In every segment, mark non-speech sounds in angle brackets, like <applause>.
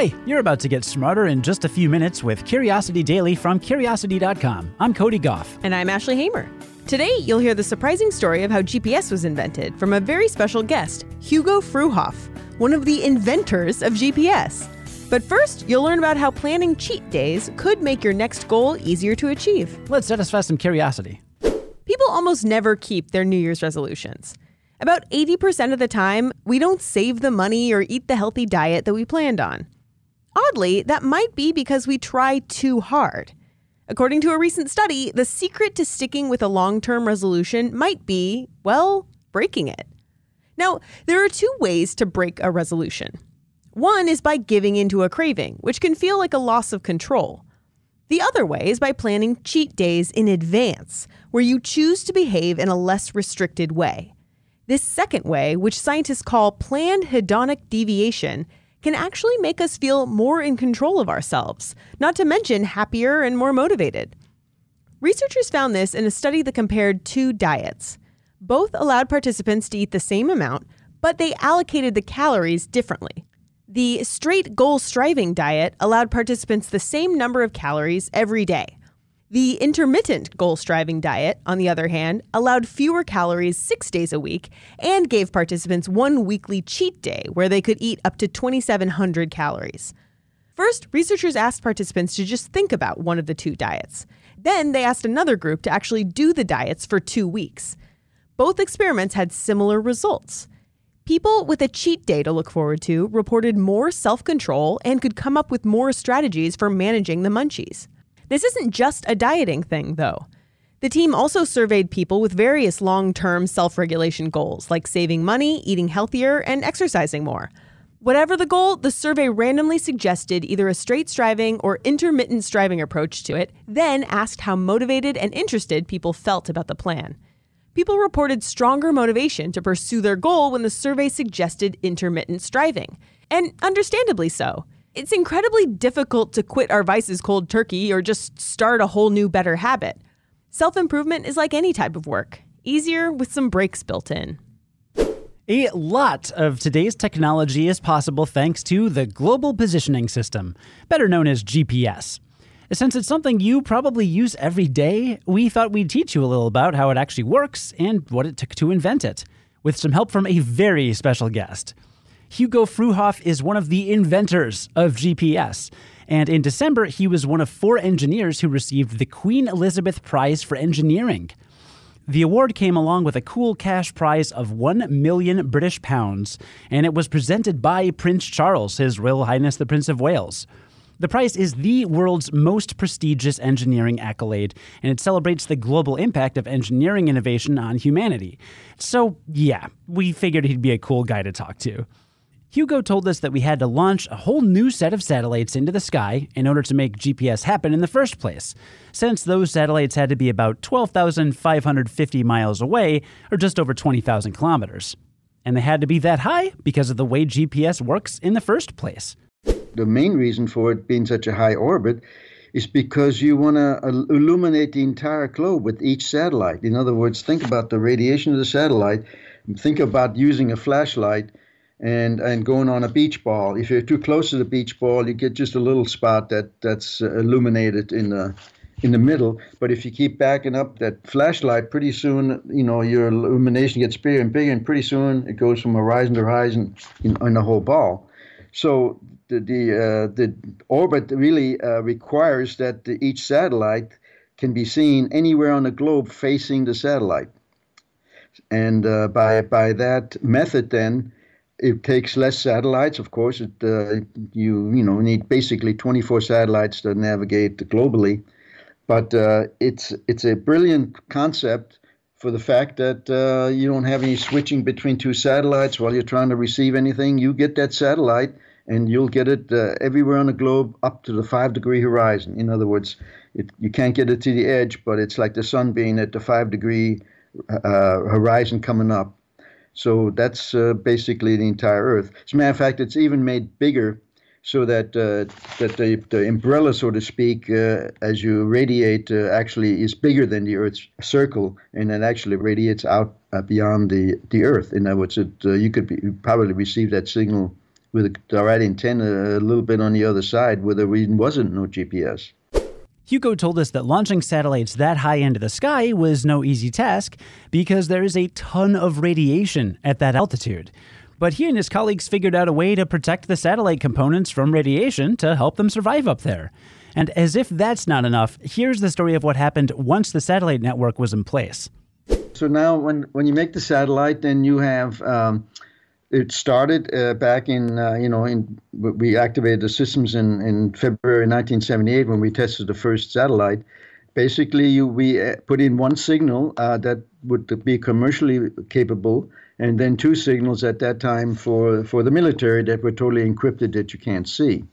Hi, you're about to get smarter in just a few minutes with Curiosity Daily from Curiosity.com. I'm Cody Gough. And I'm Ashley Hamer. Today, you'll hear the surprising story of how GPS was invented from a very special guest, Hugo Fruehauf, one of the inventors of GPS. But first, you'll learn about how planning cheat days could make your next goal easier to achieve. Let's satisfy some curiosity. People almost never keep their New Year's resolutions. About 80% of the time, we don't save the money or eat the healthy diet that we planned on. Oddly, that might be because we try too hard. According to a recent study, the secret to sticking with a long term resolution might be, well, breaking it. Now, there are two ways to break a resolution. One is by giving into a craving, which can feel like a loss of control. The other way is by planning cheat days in advance, where you choose to behave in a less restricted way. This second way, which scientists call planned hedonic deviation, can actually make us feel more in control of ourselves, not to mention happier and more motivated. Researchers found this in a study that compared two diets. Both allowed participants to eat the same amount, but they allocated the calories differently. The straight goal striving diet allowed participants the same number of calories every day. The intermittent goal striving diet, on the other hand, allowed fewer calories six days a week and gave participants one weekly cheat day where they could eat up to 2,700 calories. First, researchers asked participants to just think about one of the two diets. Then they asked another group to actually do the diets for two weeks. Both experiments had similar results. People with a cheat day to look forward to reported more self control and could come up with more strategies for managing the munchies. This isn't just a dieting thing, though. The team also surveyed people with various long term self regulation goals, like saving money, eating healthier, and exercising more. Whatever the goal, the survey randomly suggested either a straight striving or intermittent striving approach to it, then asked how motivated and interested people felt about the plan people reported stronger motivation to pursue their goal when the survey suggested intermittent striving. And understandably so. It's incredibly difficult to quit our vices cold turkey or just start a whole new better habit. Self improvement is like any type of work, easier with some breaks built in. A lot of today's technology is possible thanks to the Global Positioning System, better known as GPS. Since it's something you probably use every day, we thought we'd teach you a little about how it actually works and what it took to invent it, with some help from a very special guest. Hugo Fruehauf is one of the inventors of GPS, and in December, he was one of four engineers who received the Queen Elizabeth Prize for Engineering. The award came along with a cool cash prize of 1 million British pounds, and it was presented by Prince Charles, His Royal Highness the Prince of Wales. The prize is the world's most prestigious engineering accolade, and it celebrates the global impact of engineering innovation on humanity. So, yeah, we figured he'd be a cool guy to talk to. Hugo told us that we had to launch a whole new set of satellites into the sky in order to make GPS happen in the first place, since those satellites had to be about 12,550 miles away, or just over 20,000 kilometers. And they had to be that high because of the way GPS works in the first place the main reason for it being such a high orbit is because you want to uh, illuminate the entire globe with each satellite. In other words, think about the radiation of the satellite. Think about using a flashlight and and going on a beach ball. If you're too close to the beach ball, you get just a little spot that that's illuminated in the in the middle. But if you keep backing up that flashlight, pretty soon you know your illumination gets bigger and bigger, and pretty soon it goes from horizon to horizon in, in the whole ball. So the the, uh, the orbit really uh, requires that the, each satellite can be seen anywhere on the globe facing the satellite. And uh, by by that method, then it takes less satellites. Of course, it uh, you you know need basically 24 satellites to navigate globally. But uh, it's it's a brilliant concept for the fact that uh, you don't have any switching between two satellites while you're trying to receive anything. You get that satellite, and you'll get it uh, everywhere on the globe up to the five degree horizon. In other words, it, you can't get it to the edge, but it's like the sun being at the five degree uh, horizon coming up. So that's uh, basically the entire Earth. As a matter of fact, it's even made bigger so that uh, that the, the umbrella, so to speak, uh, as you radiate, uh, actually is bigger than the Earth's circle, and it actually radiates out uh, beyond the, the Earth. In other words, it, uh, you could be, probably receive that signal with the right antenna a little bit on the other side where there wasn't no GPS. Hugo told us that launching satellites that high into the sky was no easy task because there is a ton of radiation at that altitude. But he and his colleagues figured out a way to protect the satellite components from radiation to help them survive up there. And as if that's not enough, here's the story of what happened once the satellite network was in place. So now, when, when you make the satellite, then you have um, it started uh, back in uh, you know in we activated the systems in in February 1978 when we tested the first satellite. Basically, you, we uh, put in one signal uh, that would be commercially capable, and then two signals at that time for for the military that were totally encrypted that you can't see.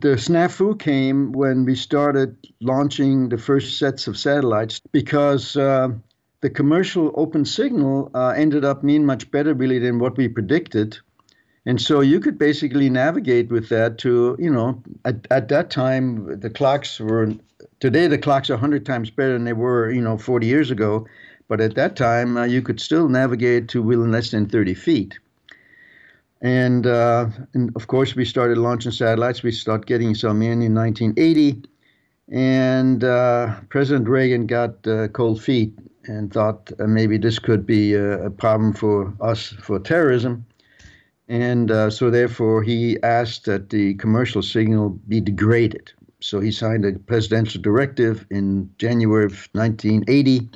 The snafu came when we started launching the first sets of satellites because uh, the commercial open signal uh, ended up being much better really than what we predicted. And so you could basically navigate with that to, you know, at, at that time, the clocks were, today the clocks are 100 times better than they were, you know, 40 years ago. But at that time, uh, you could still navigate to within less than 30 feet. And, uh, and of course, we started launching satellites. We started getting some in in 1980. And uh, President Reagan got uh, cold feet and thought uh, maybe this could be a, a, problem for us for terrorism. And uh, so, therefore, he asked that the commercial signal be degraded. So he signed a presidential directive in January of 1980,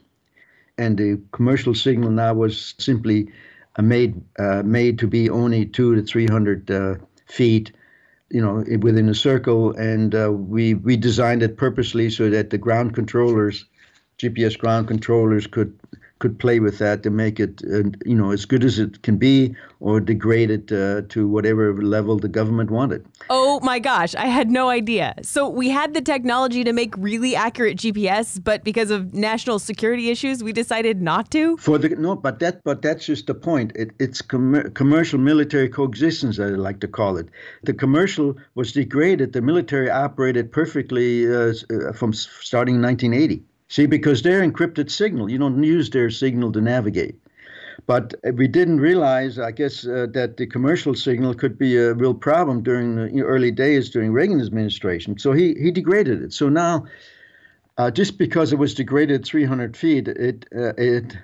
and the commercial signal now was simply uh, made uh, made to be only two to 300 uh, feet you know, within a circle, and uh, we we designed it purposely so that the ground controllers GPS ground controllers could could play with that to make it, uh, you know, as good as it can be, or degrade it uh, to whatever level the government wanted. Oh my gosh, I had no idea. So we had the technology to make really accurate GPS, but because of national security issues, we decided not to. For the no, but that but that's just the point. It, it's com- commercial military coexistence, I like to call it. The commercial was degraded. The military operated perfectly uh, uh from starting 1980. See, because they're encrypted signal, you don't use their signal to navigate. But we didn't realize, I guess, uh, that the commercial signal could be a real problem during the early days during Reagan administration. So he, he degraded it. So now, uh, just because it was degraded 300 feet, it, uh, it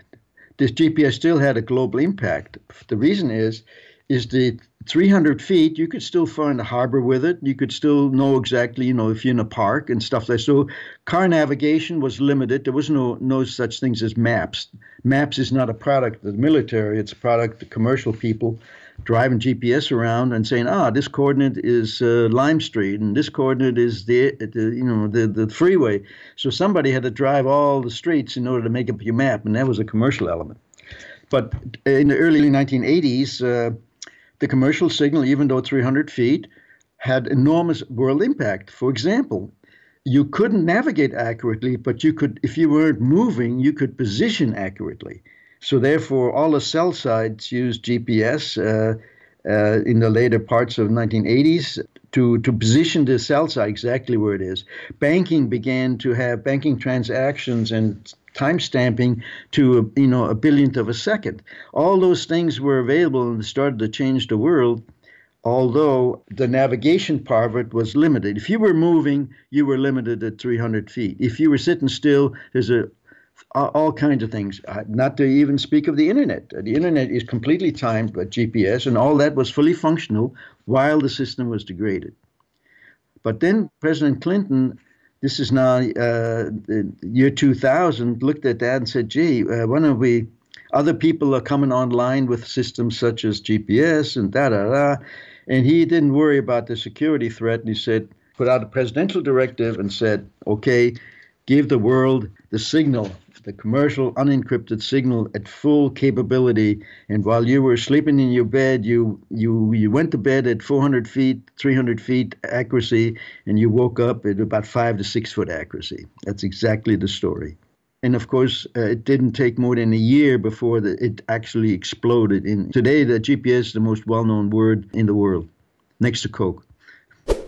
this GPS still had a global impact. The reason is, is the 300 feet, you could still find a harbor with it. You could still know exactly, you know, if you're in a park and stuff like. So car navigation was limited. There was no no such things as maps. Maps is not a product of the military. It's a product of commercial people driving GPS around and saying, ah, this coordinate is uh, Lime Street and this coordinate is the, the you know the the freeway. So somebody had to drive all the streets in order to make up your map, and that was a commercial element. But in the early 1980s. Uh, the commercial signal, even though 300 feet, had enormous world impact. For example, you couldn't navigate accurately, but you could, if you weren't moving, you could position accurately. So therefore, all the cell sites used GPS uh, uh, in the later parts of 1980s to, to position the cell site exactly where it is. Banking began to have banking transactions and time stamping to you know a billionth of a second. All those things were available and started to change the world. Although the navigation part of it was limited. If you were moving, you were limited at 300 feet. If you were sitting still, there's a all kinds of things. Not to even speak of the internet. The internet is completely timed by GPS, and all that was fully functional while the system was degraded. But then President Clinton this is now uh, year 2000, looked at that and said, gee, uh, why don't we, other people are coming online with systems such as GPS and da da da. And he didn't worry about the security threat. And he said, put out a presidential directive and said, okay, give the world the signal the commercial unencrypted signal at full capability. And while you were sleeping in your bed, you you you went to bed at 400 feet, 300 feet accuracy, and you woke up at about five to six foot accuracy. That's exactly the story. And of course, uh, it didn't take more than a year before the, it actually exploded. In today, the GPS is the most well-known word in the world, next to Coke.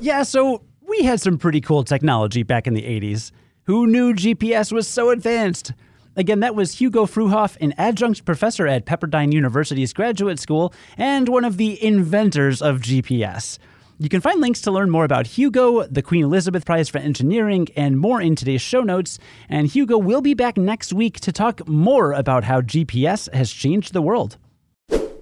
Yeah, so we had some pretty cool technology back in the 80s. Who knew GPS was so advanced? Again, that was Hugo Fruehauf, an adjunct professor at Pepperdine University's graduate school and one of the inventors of GPS. You can find links to learn more about Hugo, the Queen Elizabeth Prize for Engineering, and more in today's show notes. And Hugo will be back next week to talk more about how GPS has changed the world.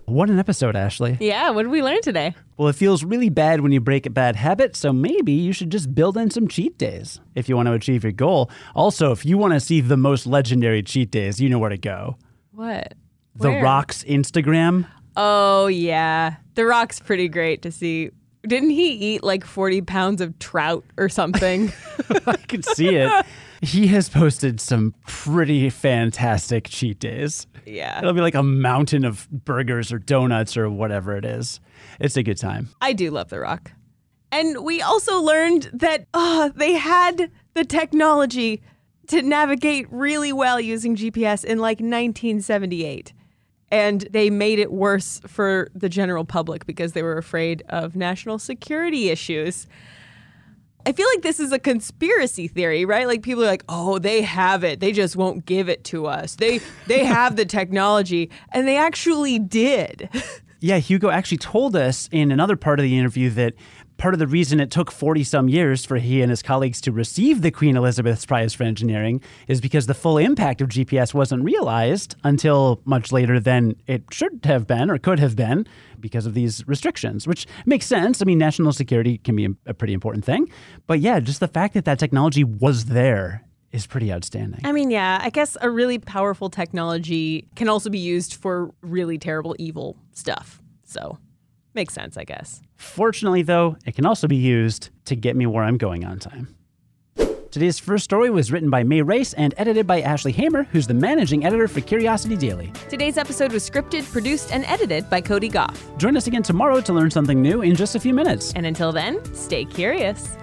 What an episode, Ashley. Yeah, what did we learn today? Well, it feels really bad when you break a bad habit, so maybe you should just build in some cheat days if you want to achieve your goal. Also, if you want to see the most legendary cheat days, you know where to go. What? The Where? Rock's Instagram. Oh, yeah. The Rock's pretty great to see. Didn't he eat like 40 pounds of trout or something? <laughs> I can see it. <laughs> He has posted some pretty fantastic cheat days. yeah. It'll be like a mountain of burgers or donuts or whatever it is. It's a good time. I do love The Rock. And we also learned that uh, they had the technology to navigate really well using GPS in like 1978. And they made it worse for the general public because they were afraid of national security issues. I feel like this is a conspiracy theory, right? Like people are like, "Oh, they have it. They just won't give it to us. They they <laughs> have the technology." And they actually did. Yeah, Hugo actually told us in another part of the interview that part of the reason it took 40 some years for he and his colleagues to receive the Queen Elizabeth's Prize for Engineering is because the full impact of GPS wasn't realized until much later than it should have been or could have been because of these restrictions, which makes sense. I mean, national security can be a pretty important thing. But yeah, just the fact that that technology was there is pretty outstanding. I mean, yeah, I guess a really powerful technology can also be used for really terrible, evil stuff. So, makes sense, I guess. Fortunately, though, it can also be used to get me where I'm going on time. Today's first story was written by Mae Rice and edited by Ashley Hamer, who's the managing editor for Curiosity Daily. Today's episode was scripted, produced, and edited by Cody Gough. Join us again tomorrow to learn something new in just a few minutes. And until then, stay curious.